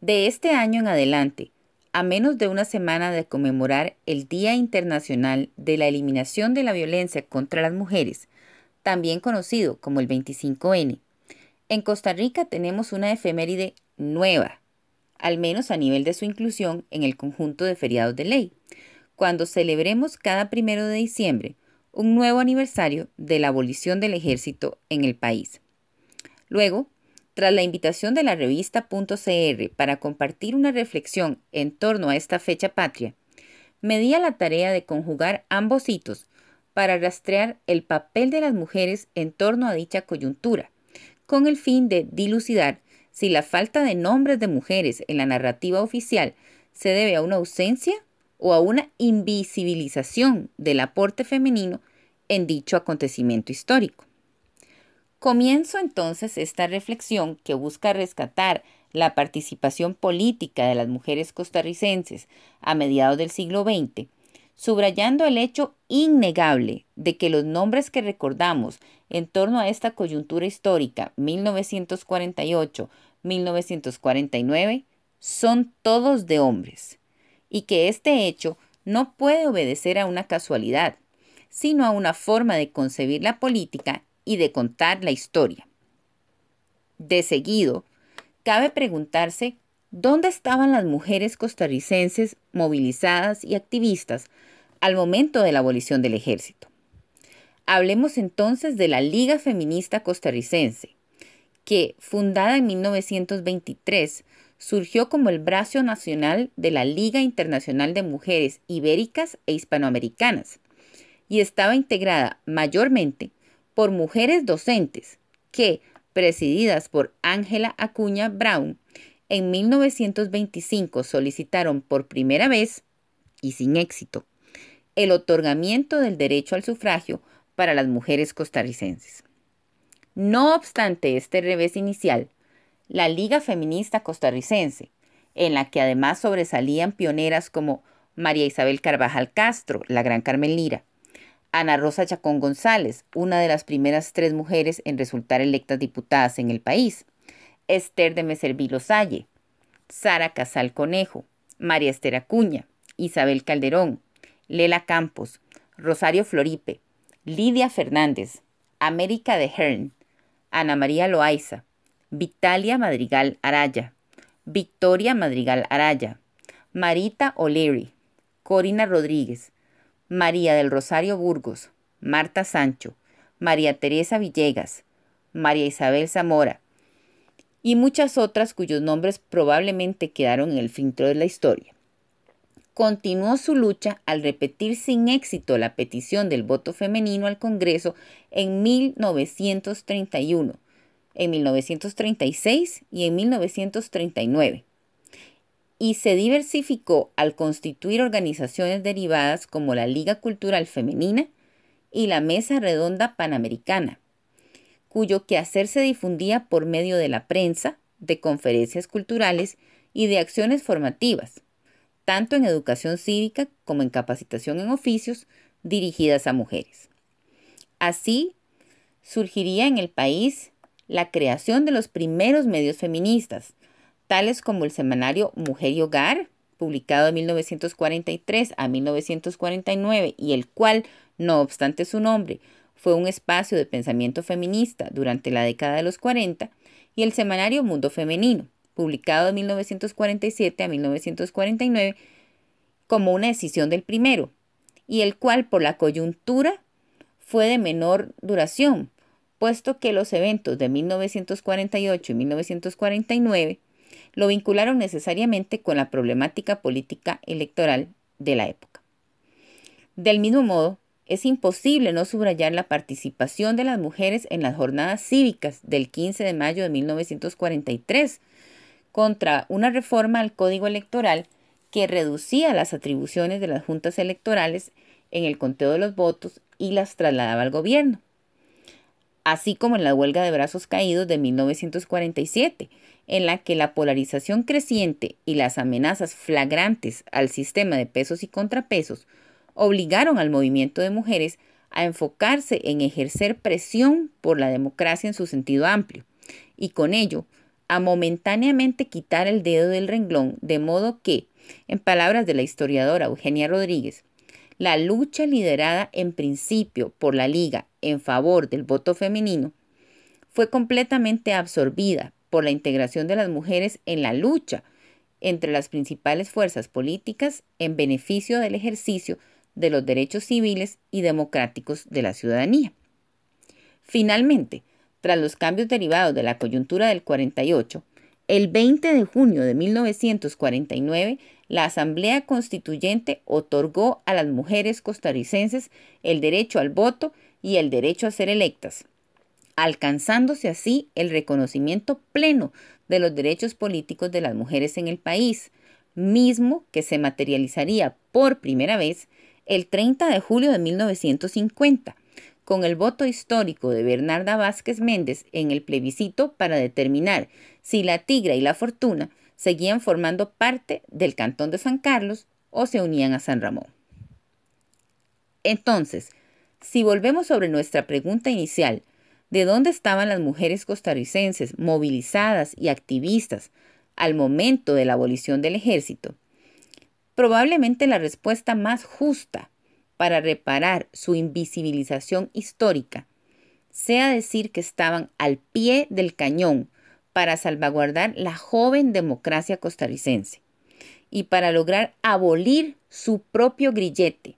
De este año en adelante, a menos de una semana de conmemorar el Día Internacional de la Eliminación de la Violencia contra las Mujeres, también conocido como el 25N, en Costa Rica tenemos una efeméride nueva, al menos a nivel de su inclusión en el conjunto de feriados de ley, cuando celebremos cada primero de diciembre un nuevo aniversario de la abolición del ejército en el país. Luego, tras la invitación de la revista .cr para compartir una reflexión en torno a esta fecha patria, me di a la tarea de conjugar ambos hitos para rastrear el papel de las mujeres en torno a dicha coyuntura, con el fin de dilucidar si la falta de nombres de mujeres en la narrativa oficial se debe a una ausencia o a una invisibilización del aporte femenino en dicho acontecimiento histórico. Comienzo entonces esta reflexión que busca rescatar la participación política de las mujeres costarricenses a mediados del siglo XX, subrayando el hecho innegable de que los nombres que recordamos en torno a esta coyuntura histórica 1948-1949 son todos de hombres, y que este hecho no puede obedecer a una casualidad, sino a una forma de concebir la política y de contar la historia. De seguido, cabe preguntarse dónde estaban las mujeres costarricenses movilizadas y activistas al momento de la abolición del ejército. Hablemos entonces de la Liga Feminista Costarricense, que, fundada en 1923, surgió como el brazo nacional de la Liga Internacional de Mujeres Ibéricas e Hispanoamericanas, y estaba integrada mayormente por mujeres docentes que, presididas por Ángela Acuña Brown, en 1925 solicitaron por primera vez, y sin éxito, el otorgamiento del derecho al sufragio para las mujeres costarricenses. No obstante este revés inicial, la Liga Feminista Costarricense, en la que además sobresalían pioneras como María Isabel Carvajal Castro, la Gran Carmen Lira, Ana Rosa Chacón González, una de las primeras tres mujeres en resultar electas diputadas en el país, Esther de Meservilo Salle, Sara Casal Conejo, María Esther Acuña, Isabel Calderón, Lela Campos, Rosario Floripe, Lidia Fernández, América de Hern, Ana María Loaiza, Vitalia Madrigal Araya, Victoria Madrigal Araya, Marita O'Leary, Corina Rodríguez, María del Rosario Burgos, Marta Sancho, María Teresa Villegas, María Isabel Zamora y muchas otras cuyos nombres probablemente quedaron en el filtro de la historia continuó su lucha al repetir sin éxito la petición del voto femenino al Congreso en 1931, en 1936 y en 1939. Y se diversificó al constituir organizaciones derivadas como la Liga Cultural Femenina y la Mesa Redonda Panamericana, cuyo quehacer se difundía por medio de la prensa, de conferencias culturales y de acciones formativas tanto en educación cívica como en capacitación en oficios dirigidas a mujeres. Así, surgiría en el país la creación de los primeros medios feministas, tales como el semanario Mujer y Hogar, publicado de 1943 a 1949 y el cual, no obstante su nombre, fue un espacio de pensamiento feminista durante la década de los 40, y el semanario Mundo Femenino, publicado de 1947 a 1949 como una decisión del primero, y el cual por la coyuntura fue de menor duración, puesto que los eventos de 1948 y 1949 lo vincularon necesariamente con la problemática política electoral de la época. Del mismo modo, es imposible no subrayar la participación de las mujeres en las jornadas cívicas del 15 de mayo de 1943, contra una reforma al Código Electoral que reducía las atribuciones de las juntas electorales en el conteo de los votos y las trasladaba al gobierno, así como en la huelga de brazos caídos de 1947, en la que la polarización creciente y las amenazas flagrantes al sistema de pesos y contrapesos obligaron al movimiento de mujeres a enfocarse en ejercer presión por la democracia en su sentido amplio, y con ello a momentáneamente quitar el dedo del renglón, de modo que, en palabras de la historiadora Eugenia Rodríguez, la lucha liderada en principio por la Liga en favor del voto femenino fue completamente absorbida por la integración de las mujeres en la lucha entre las principales fuerzas políticas en beneficio del ejercicio de los derechos civiles y democráticos de la ciudadanía. Finalmente, tras los cambios derivados de la coyuntura del 48, el 20 de junio de 1949, la Asamblea Constituyente otorgó a las mujeres costarricenses el derecho al voto y el derecho a ser electas, alcanzándose así el reconocimiento pleno de los derechos políticos de las mujeres en el país, mismo que se materializaría por primera vez el 30 de julio de 1950, con el voto histórico de Bernarda Vázquez Méndez en el plebiscito para determinar si la Tigra y la Fortuna seguían formando parte del Cantón de San Carlos o se unían a San Ramón. Entonces, si volvemos sobre nuestra pregunta inicial, ¿de dónde estaban las mujeres costarricenses movilizadas y activistas al momento de la abolición del ejército? Probablemente la respuesta más justa para reparar su invisibilización histórica sea decir que estaban al pie del cañón para salvaguardar la joven democracia costarricense y para lograr abolir su propio grillete,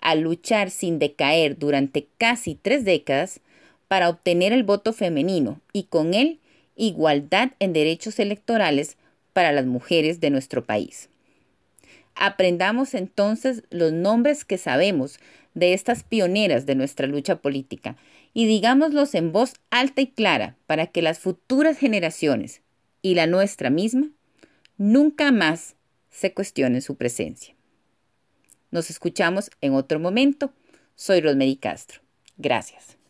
al luchar sin decaer durante casi tres décadas para obtener el voto femenino y con él igualdad en derechos electorales para las mujeres de nuestro país. Aprendamos entonces los nombres que sabemos de estas pioneras de nuestra lucha política y digámoslos en voz alta y clara para que las futuras generaciones y la nuestra misma nunca más se cuestionen su presencia. Nos escuchamos en otro momento. Soy Rosemary Castro. Gracias.